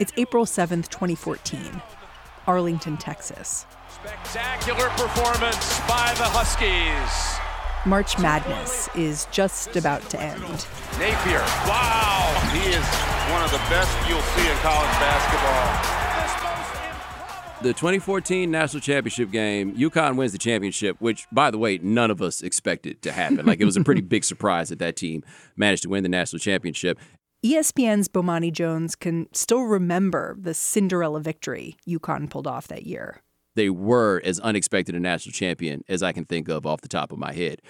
It's April 7th, 2014, Arlington, Texas. Spectacular performance by the Huskies. March Madness is just about to end. Napier, wow! He is one of the best you'll see in college basketball. The 2014 national championship game, UConn wins the championship, which, by the way, none of us expected to happen. Like, it was a pretty big surprise that that team managed to win the national championship. ESPN's Bomani Jones can still remember the Cinderella victory UConn pulled off that year. They were as unexpected a national champion as I can think of off the top of my head.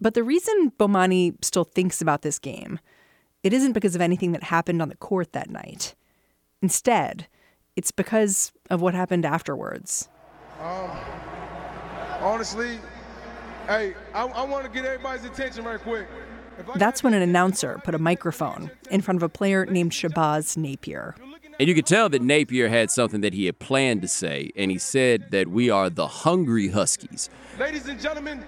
But the reason Bomani still thinks about this game, it isn't because of anything that happened on the court that night. Instead, it's because of what happened afterwards. Um, honestly, hey, I, I want to get everybody's attention right quick. That's when an announcer put a microphone in front of a player named Shabazz Napier. And you could tell that Napier had something that he had planned to say, and he said that we are the hungry Huskies. Ladies and gentlemen,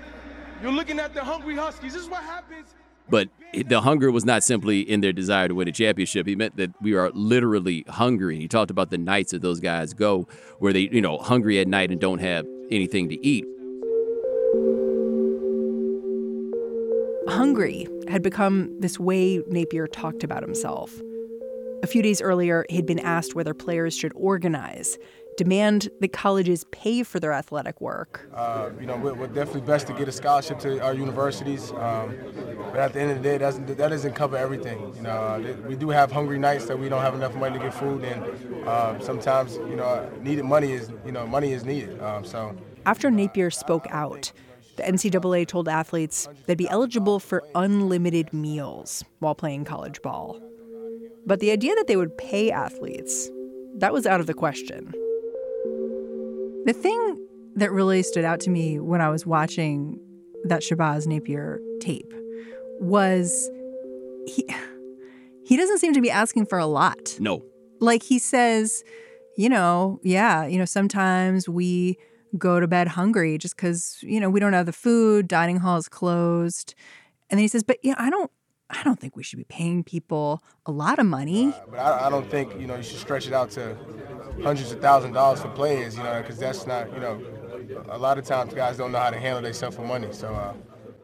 you're looking at the hungry Huskies. This is what happens. But the hunger was not simply in their desire to win a championship. He meant that we are literally hungry. He talked about the nights that those guys go where they, you know, hungry at night and don't have anything to eat. Hungry had become this way Napier talked about himself. A few days earlier, he'd been asked whether players should organize, demand that colleges pay for their athletic work. Uh, you know, we're, we're, definitely best to get a scholarship to our universities, um, but at the end of the day, doesn't, that doesn't cover everything. You know, uh, we do have hungry nights that we don't have enough money to get food, and um, sometimes, you know, needed money is, you know, money is needed. Um, so after Napier spoke out, the NCAA told athletes they'd be eligible for unlimited meals while playing college ball. But the idea that they would pay athletes, that was out of the question. The thing that really stood out to me when I was watching that Shabazz Napier tape was he he doesn't seem to be asking for a lot. No. Like he says, you know, yeah, you know, sometimes we go to bed hungry just because, you know, we don't have the food, dining hall is closed. And then he says, but yeah, I don't I don't think we should be paying people a lot of money. Uh, but I, I, don't think you know you should stretch it out to hundreds of thousand of dollars for players. You know, because that's not you know a lot of times guys don't know how to handle themselves for money. So. Uh,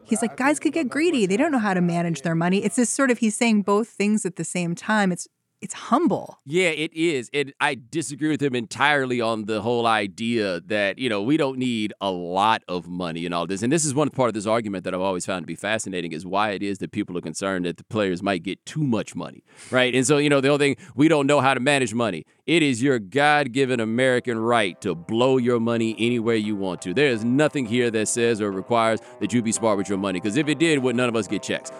He's like, guys could get greedy. They don't know how to manage their money. It's this sort of he's saying both things at the same time. It's it's humble. Yeah, it is. And I disagree with him entirely on the whole idea that, you know, we don't need a lot of money and all this. And this is one part of this argument that I've always found to be fascinating is why it is that people are concerned that the players might get too much money, right? And so, you know, the only thing, we don't know how to manage money. It is your God given American right to blow your money anywhere you want to. There is nothing here that says or requires that you be smart with your money. Because if it did, would none of us get checks?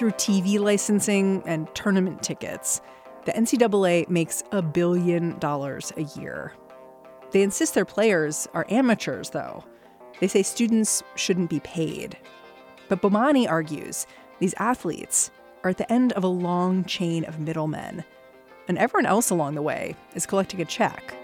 Through TV licensing and tournament tickets, the NCAA makes a billion dollars a year. They insist their players are amateurs, though. They say students shouldn't be paid. But Bomani argues these athletes are at the end of a long chain of middlemen, and everyone else along the way is collecting a check.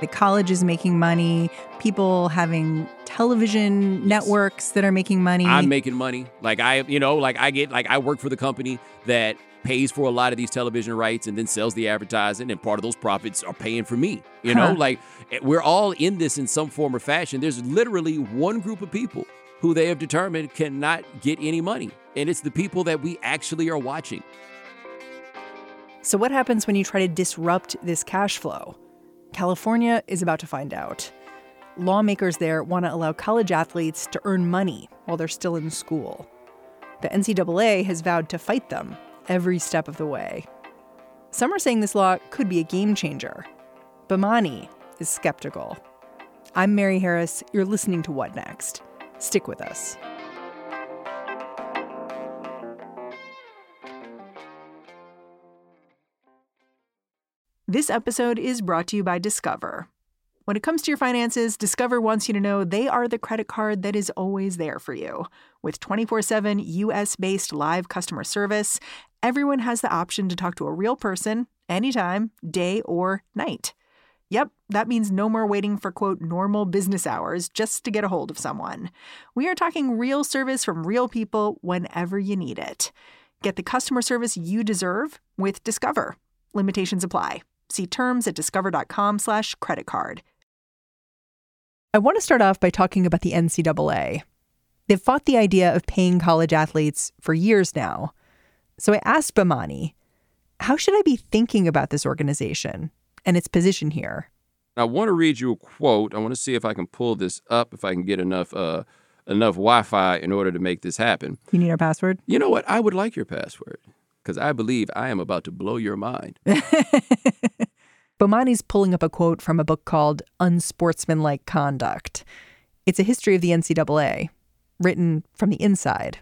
The college is making money, people having television networks that are making money. I'm making money. Like I, you know, like I get like I work for the company that pays for a lot of these television rights and then sells the advertising and part of those profits are paying for me. You know, like eh, we're all in this in some form or fashion. There's literally one group of people who they have determined cannot get any money, and it's the people that we actually are watching. So what happens when you try to disrupt this cash flow? California is about to find out. Lawmakers there want to allow college athletes to earn money while they're still in school. The NCAA has vowed to fight them every step of the way. Some are saying this law could be a game changer. Bomani is skeptical. I'm Mary Harris. You're listening to What Next? Stick with us. This episode is brought to you by Discover. When it comes to your finances, Discover wants you to know they are the credit card that is always there for you. With 24 7 US based live customer service, everyone has the option to talk to a real person anytime, day or night. Yep, that means no more waiting for quote normal business hours just to get a hold of someone. We are talking real service from real people whenever you need it. Get the customer service you deserve with Discover. Limitations apply. See terms at discover.com/slash credit card. I want to start off by talking about the NCAA. They've fought the idea of paying college athletes for years now. So I asked Bomani, how should I be thinking about this organization and its position here? I want to read you a quote. I want to see if I can pull this up, if I can get enough uh, enough Wi-Fi in order to make this happen. You need our password? You know what? I would like your password because I believe I am about to blow your mind. Bomani's pulling up a quote from a book called Unsportsmanlike Conduct. It's a history of the NCAA, written from the inside.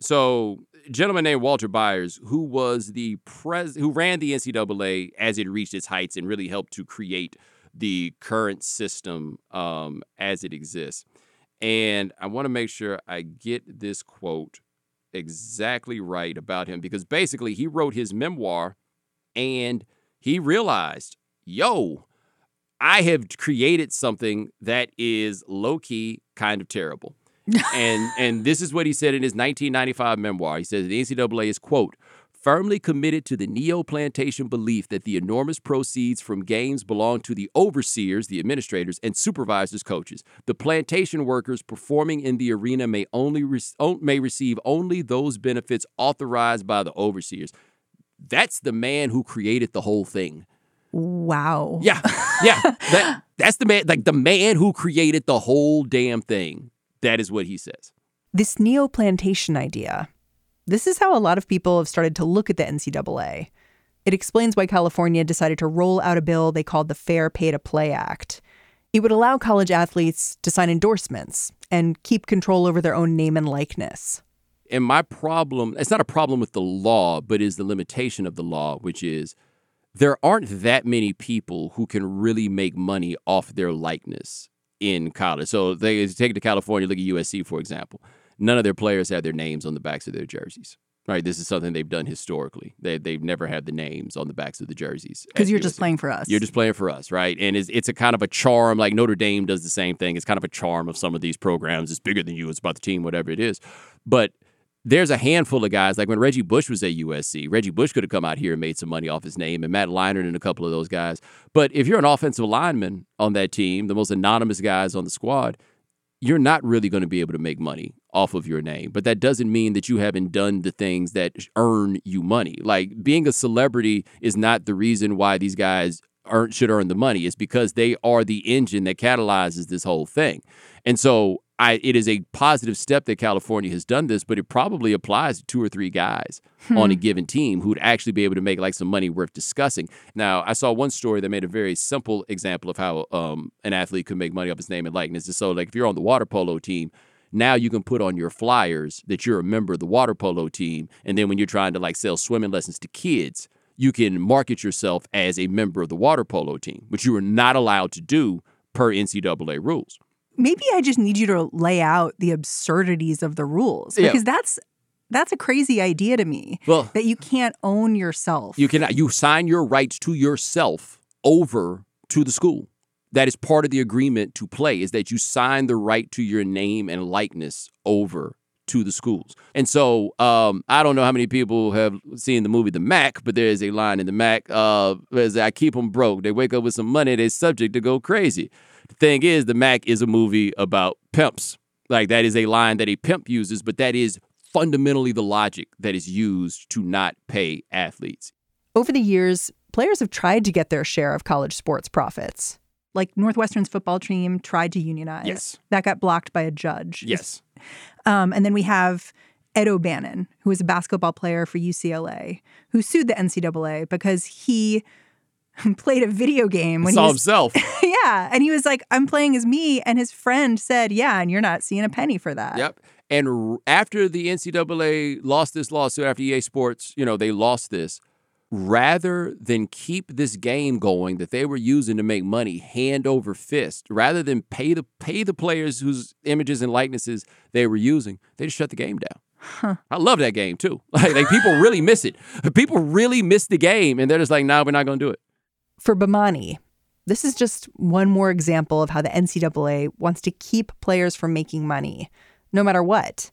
So, a gentleman named Walter Byers, who was the pres, who ran the NCAA as it reached its heights and really helped to create the current system um, as it exists. And I want to make sure I get this quote exactly right about him because basically he wrote his memoir and he realized yo, I have created something that is low key kind of terrible. and and this is what he said in his 1995 memoir. He says the NCAA is quote firmly committed to the neo plantation belief that the enormous proceeds from games belong to the overseers, the administrators, and supervisors, coaches. The plantation workers performing in the arena may only re- may receive only those benefits authorized by the overseers. That's the man who created the whole thing. Wow. Yeah. Yeah. that, that's the man, like the man who created the whole damn thing. That is what he says. This neo plantation idea. This is how a lot of people have started to look at the NCAA. It explains why California decided to roll out a bill they called the Fair Pay to Play Act. It would allow college athletes to sign endorsements and keep control over their own name and likeness. And my problem, it's not a problem with the law, but is the limitation of the law, which is there aren't that many people who can really make money off their likeness in college. So they take it to California, look at USC, for example. None of their players have their names on the backs of their jerseys. Right, this is something they've done historically. They they've never had the names on the backs of the jerseys because you're USC. just playing for us. You're just playing for us, right? And it's it's a kind of a charm. Like Notre Dame does the same thing. It's kind of a charm of some of these programs. It's bigger than you. It's about the team, whatever it is. But there's a handful of guys like when Reggie Bush was at USC. Reggie Bush could have come out here and made some money off his name, and Matt Leinart and a couple of those guys. But if you're an offensive lineman on that team, the most anonymous guys on the squad, you're not really going to be able to make money off of your name. But that doesn't mean that you haven't done the things that earn you money. Like being a celebrity is not the reason why these guys earn, should earn the money. It's because they are the engine that catalyzes this whole thing. And so I, it is a positive step that California has done this, but it probably applies to two or three guys hmm. on a given team who'd actually be able to make like some money worth discussing. Now, I saw one story that made a very simple example of how um, an athlete could make money off his name and likeness. So, like if you're on the water polo team, now you can put on your flyers that you're a member of the water polo team, and then when you're trying to like sell swimming lessons to kids, you can market yourself as a member of the water polo team, which you are not allowed to do per NCAA rules maybe I just need you to lay out the absurdities of the rules because yeah. that's that's a crazy idea to me. Well, that you can't own yourself. You cannot. You sign your rights to yourself over to the school. That is part of the agreement to play. Is that you sign the right to your name and likeness over to the schools. And so um, I don't know how many people have seen the movie The Mack, but there is a line in The Mack uh, as I keep them broke. They wake up with some money, they're subject to go crazy. The thing is, The Mack is a movie about pimps. Like that is a line that a pimp uses, but that is fundamentally the logic that is used to not pay athletes. Over the years, players have tried to get their share of college sports profits. Like Northwestern's football team tried to unionize. Yes. That got blocked by a judge. Yes. Um, and then we have Ed O'Bannon, who was a basketball player for UCLA, who sued the NCAA because he played a video game when saw he was, himself. yeah, and he was like, "I'm playing as me," and his friend said, "Yeah, and you're not seeing a penny for that." Yep. And after the NCAA lost this lawsuit, after EA Sports, you know, they lost this. Rather than keep this game going that they were using to make money hand over fist, rather than pay the pay the players whose images and likenesses they were using, they just shut the game down. Huh. I love that game too. Like, like people really miss it. People really miss the game, and they're just like, "No, nah, we're not going to do it." For Bomani, This is just one more example of how the NCAA wants to keep players from making money, no matter what.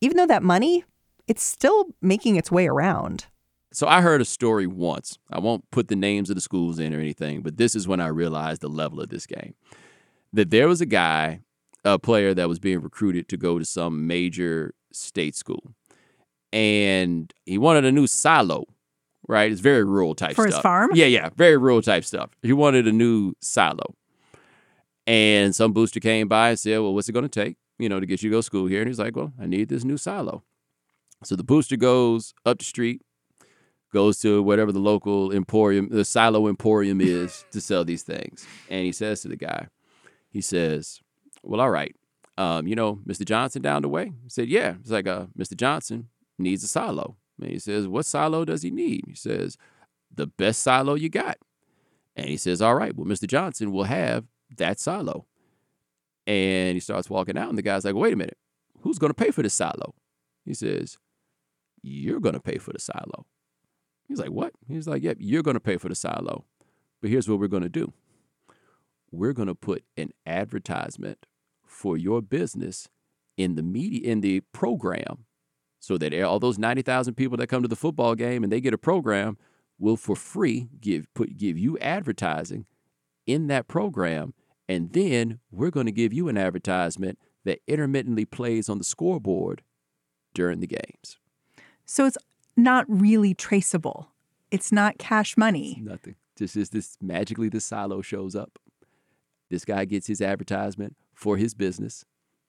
Even though that money, it's still making its way around. So I heard a story once. I won't put the names of the schools in or anything, but this is when I realized the level of this game. That there was a guy, a player that was being recruited to go to some major state school. And he wanted a new silo, right? It's very rural type For stuff. his farm? Yeah, yeah, very rural type stuff. He wanted a new silo. And some booster came by and said, Well, what's it going to take, you know, to get you to go to school here? And he's like, Well, I need this new silo. So the booster goes up the street, goes to whatever the local emporium, the silo emporium is to sell these things. And he says to the guy, he says, Well, all right. Um, you know, Mr. Johnson down the way? He said, Yeah. He's like, uh, Mr. Johnson needs a silo. And he says, What silo does he need? He says, The best silo you got. And he says, All right, well, Mr. Johnson will have that silo. And he starts walking out, and the guy's like, Wait a minute, who's going to pay for this silo? He says, You're going to pay for the silo. He's like, What? He's like, Yep, you're going to pay for the silo. But here's what we're going to do we're going to put an advertisement for your business in the media, in the program, so that all those 90,000 people that come to the football game and they get a program will for free give put give you advertising in that program and then we're going to give you an advertisement that intermittently plays on the scoreboard during the games. So it's not really traceable. It's not cash money. Nothing. Just is this magically this silo shows up. This guy gets his advertisement for his business.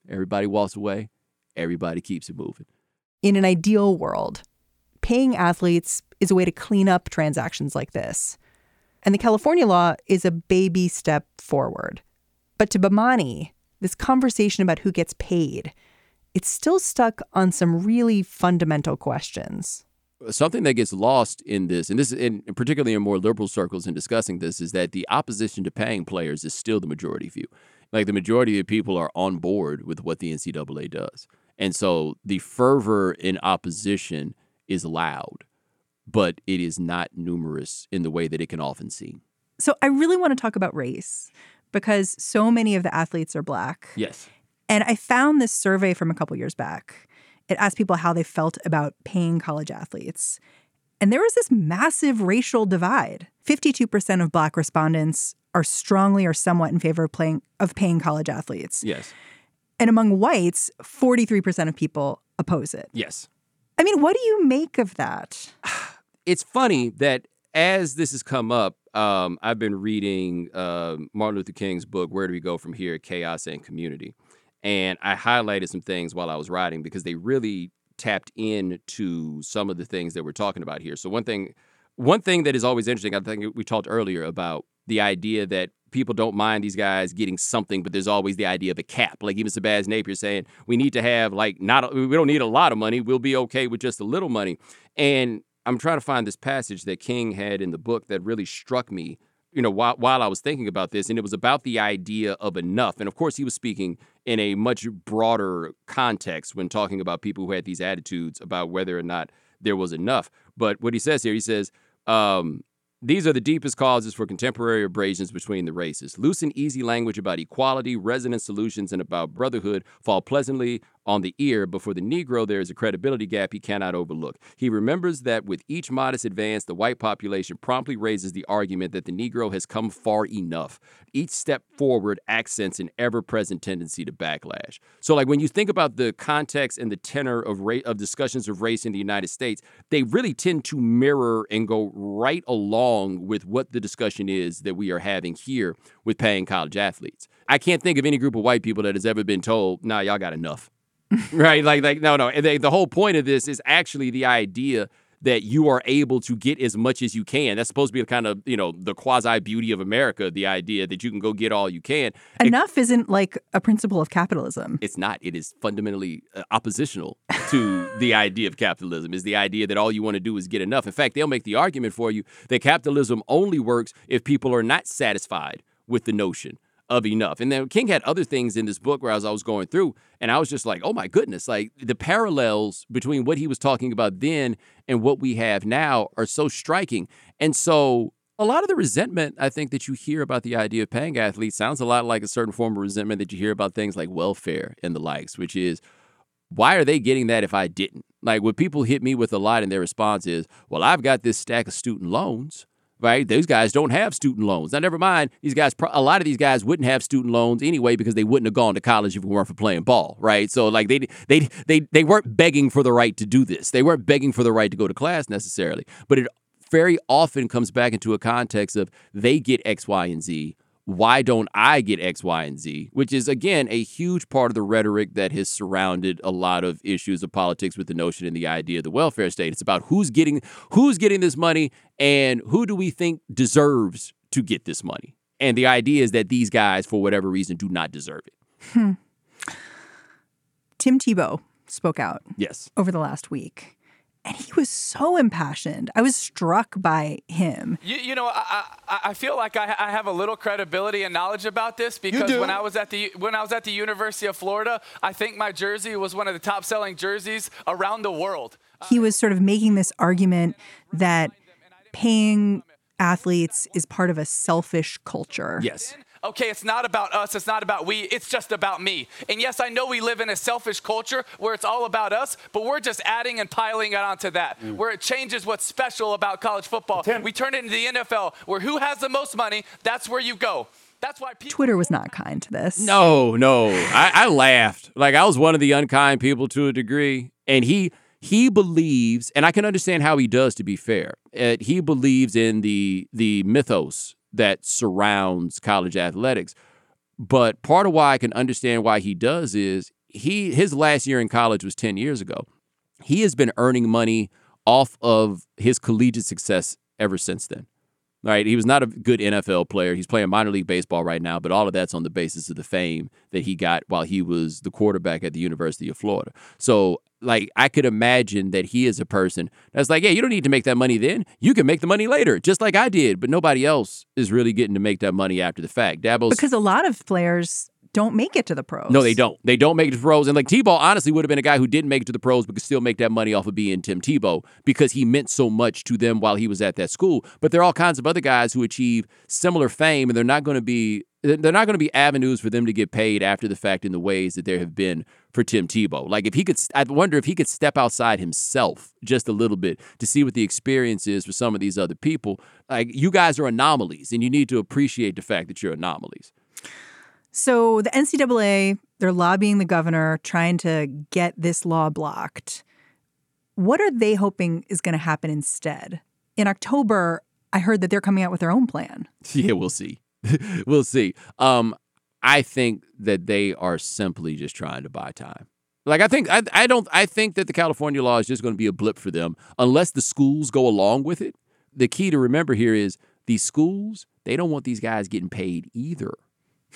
Everybody walks away. Everybody keeps it moving. In an ideal world, paying athletes is a way to clean up transactions like this. And the California law is a baby step forward. But to Bomani, this conversation about who gets paid, it's still stuck on some really fundamental questions. Something that gets lost in this, and this, in, particularly in more liberal circles, in discussing this, is that the opposition to paying players is still the majority view. Like the majority of people are on board with what the NCAA does, and so the fervor in opposition is loud, but it is not numerous in the way that it can often seem. So I really want to talk about race because so many of the athletes are black. Yes. And I found this survey from a couple years back. It asked people how they felt about paying college athletes. And there was this massive racial divide. 52% of black respondents are strongly or somewhat in favor of playing of paying college athletes. Yes. And among whites, 43% of people oppose it. Yes. I mean, what do you make of that? It's funny that as this has come up, um, I've been reading uh, Martin Luther King's book, Where Do We Go From Here? Chaos and Community. And I highlighted some things while I was writing because they really tapped into some of the things that we're talking about here. So one thing one thing that is always interesting, I think we talked earlier about the idea that people don't mind these guys getting something, but there's always the idea of a cap. Like even Shabazz Napier saying we need to have like not we don't need a lot of money. We'll be okay with just a little money. And I'm trying to find this passage that King had in the book that really struck me. You know, while while I was thinking about this, and it was about the idea of enough. And of course, he was speaking in a much broader context when talking about people who had these attitudes about whether or not there was enough. But what he says here, he says. Um, these are the deepest causes for contemporary abrasions between the races. Loose and easy language about equality, resonant solutions, and about brotherhood fall pleasantly on the ear, but for the Negro, there is a credibility gap he cannot overlook. He remembers that with each modest advance, the white population promptly raises the argument that the Negro has come far enough. Each step forward accents an ever present tendency to backlash. So, like when you think about the context and the tenor of, ra- of discussions of race in the United States, they really tend to mirror and go right along with what the discussion is that we are having here with paying college athletes. I can't think of any group of white people that has ever been told, nah, y'all got enough right? Like, like no, no. The, the whole point of this is actually the idea that you are able to get as much as you can. That's supposed to be kind of, you know, the quasi beauty of America, the idea that you can go get all you can. Enough is isn't like a principle of capitalism. It's not. It is fundamentally uh, oppositional to the idea of capitalism. Is the idea that all you want to do is get enough. In fact, they'll make the argument for you that capitalism only works if people are not satisfied with the notion of enough. And then King had other things in this book where as I was going through, and I was just like, oh my goodness, like the parallels between what he was talking about then and what we have now are so striking. And so A lot of the resentment I think that you hear about the idea of paying athletes sounds a lot like a certain form of resentment that you hear about things like welfare and the likes, which is why are they getting that if I didn't? Like when people hit me with a lot and their response is, well, I've got this stack of student loans right? Those guys don't have student loans. Now, never mind, these guys, a lot of these guys wouldn't have student loans anyway because they wouldn't have gone to college if it weren't for playing ball, right? So, like, they, they, they, they weren't begging for the right to do this. They weren't begging for the right to go to class necessarily. But it very often comes back into a context of they get X, Y, and Z why don't I get X, Y, and Z? Which is, again, a huge part of the rhetoric that has surrounded a lot of issues of politics with the notion and the idea of the welfare state. It's about who's getting who's getting this money and who do we think deserves to get this money. And the idea is that these guys, for whatever reason, do not deserve it. Hmm. Tim Tebow spoke out. Yes. Over the last week and he was so impassioned. I was struck by him. You, you know, I, I, I, feel like I, I, have a little credibility and knowledge about this because when I was at the when I was at the University of Florida, I think my jersey was one of the top selling jerseys around the world. He was sort of making this argument that paying athletes is part of a selfish culture. Yes okay, it's not about us, it's not about we, it's just about me. And yes, I know we live in a selfish culture where it's all about us, but we're just adding and piling it onto that, mm. where it changes what's special about college football. Tim. We turn it into the NFL, where who has the most money, that's where you go. That's why people- Twitter was not kind to this. No, no. I, I laughed. Like I was one of the unkind people to a degree. And he he believes, and I can understand how he does to be fair. Uh, he believes in the the mythos that surrounds college athletics. But part of why I can understand why he does is he his last year in college was 10 years ago. He has been earning money off of his collegiate success ever since then. Right? He was not a good NFL player. He's playing minor league baseball right now, but all of that's on the basis of the fame that he got while he was the quarterback at the University of Florida. So like I could imagine that he is a person that's like, yeah, you don't need to make that money then. You can make the money later, just like I did. But nobody else is really getting to make that money after the fact. Dabo because a lot of players don't make it to the pros. No, they don't. They don't make it to the pros. And like Tebow, honestly, would have been a guy who didn't make it to the pros, but could still make that money off of being Tim Tebow because he meant so much to them while he was at that school. But there are all kinds of other guys who achieve similar fame, and they're not going to be they're not going to be avenues for them to get paid after the fact in the ways that there have been for Tim Tebow. Like if he could, I wonder if he could step outside himself just a little bit to see what the experience is for some of these other people. Like you guys are anomalies, and you need to appreciate the fact that you're anomalies. So the NCAA, they're lobbying the governor, trying to get this law blocked. What are they hoping is going to happen instead? In October, I heard that they're coming out with their own plan. Yeah, we'll see. we'll see. Um, I think that they are simply just trying to buy time. Like I think I, I don't I think that the California law is just going to be a blip for them unless the schools go along with it. The key to remember here is these schools, they don't want these guys getting paid either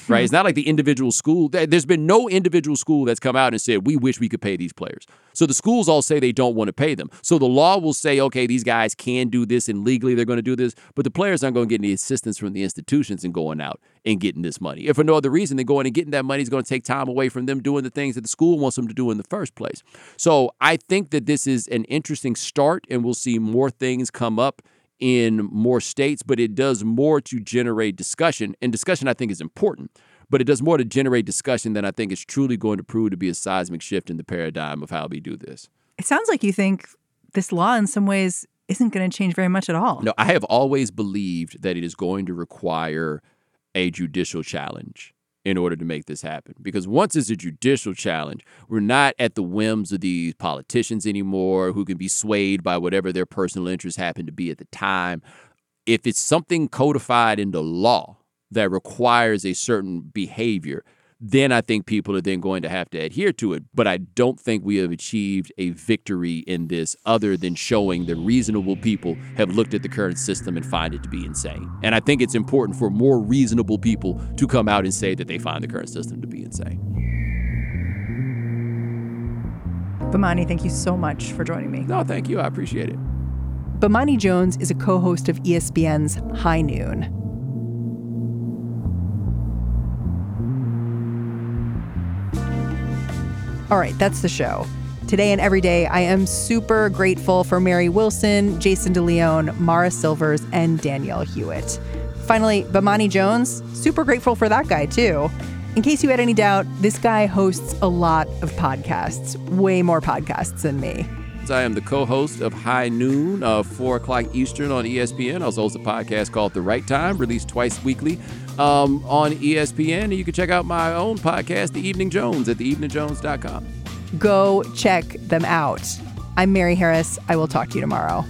right? it's not like the individual school. There's been no individual school that's come out and said, we wish we could pay these players. So the schools all say they don't want to pay them. So the law will say, okay, these guys can do this and legally they're going to do this, but the players aren't going to get any assistance from the institutions in going out and getting this money. If for no other reason than going and getting that money is going to take time away from them doing the things that the school wants them to do in the first place. So I think that this is an interesting start and we'll see more things come up in more states, but it does more to generate discussion. And discussion, I think, is important, but it does more to generate discussion than I think is truly going to prove to be a seismic shift in the paradigm of how we do this. It sounds like you think this law, in some ways, isn't going to change very much at all. No, I have always believed that it is going to require a judicial challenge in order to make this happen. Because once it's a judicial challenge, we're not at the whims of these politicians anymore who can be swayed by whatever their personal interests happen to be at the time. If it's something codified into law that requires a certain behavior, then I think people are then going to have to adhere to it. But I don't think we have achieved a victory in this other than showing that reasonable people have looked at the current system and find it to be insane. And I think it's important for more reasonable people to come out and say that they find the current system to be insane. Bomani, thank you so much for joining me. No, thank you. I appreciate it. Bomani Jones is a co host of ESPN's High Noon. All right, that's the show. Today and every day, I am super grateful for Mary Wilson, Jason DeLeon, Mara Silvers, and Danielle Hewitt. Finally, Bomani Jones, super grateful for that guy too. In case you had any doubt, this guy hosts a lot of podcasts, way more podcasts than me. I am the co-host of High Noon, uh, 4 o'clock Eastern on ESPN. I also host a podcast called The Right Time, released twice weekly um, on ESPN. And you can check out my own podcast, The Evening Jones, at theeveningjones.com. Go check them out. I'm Mary Harris. I will talk to you tomorrow.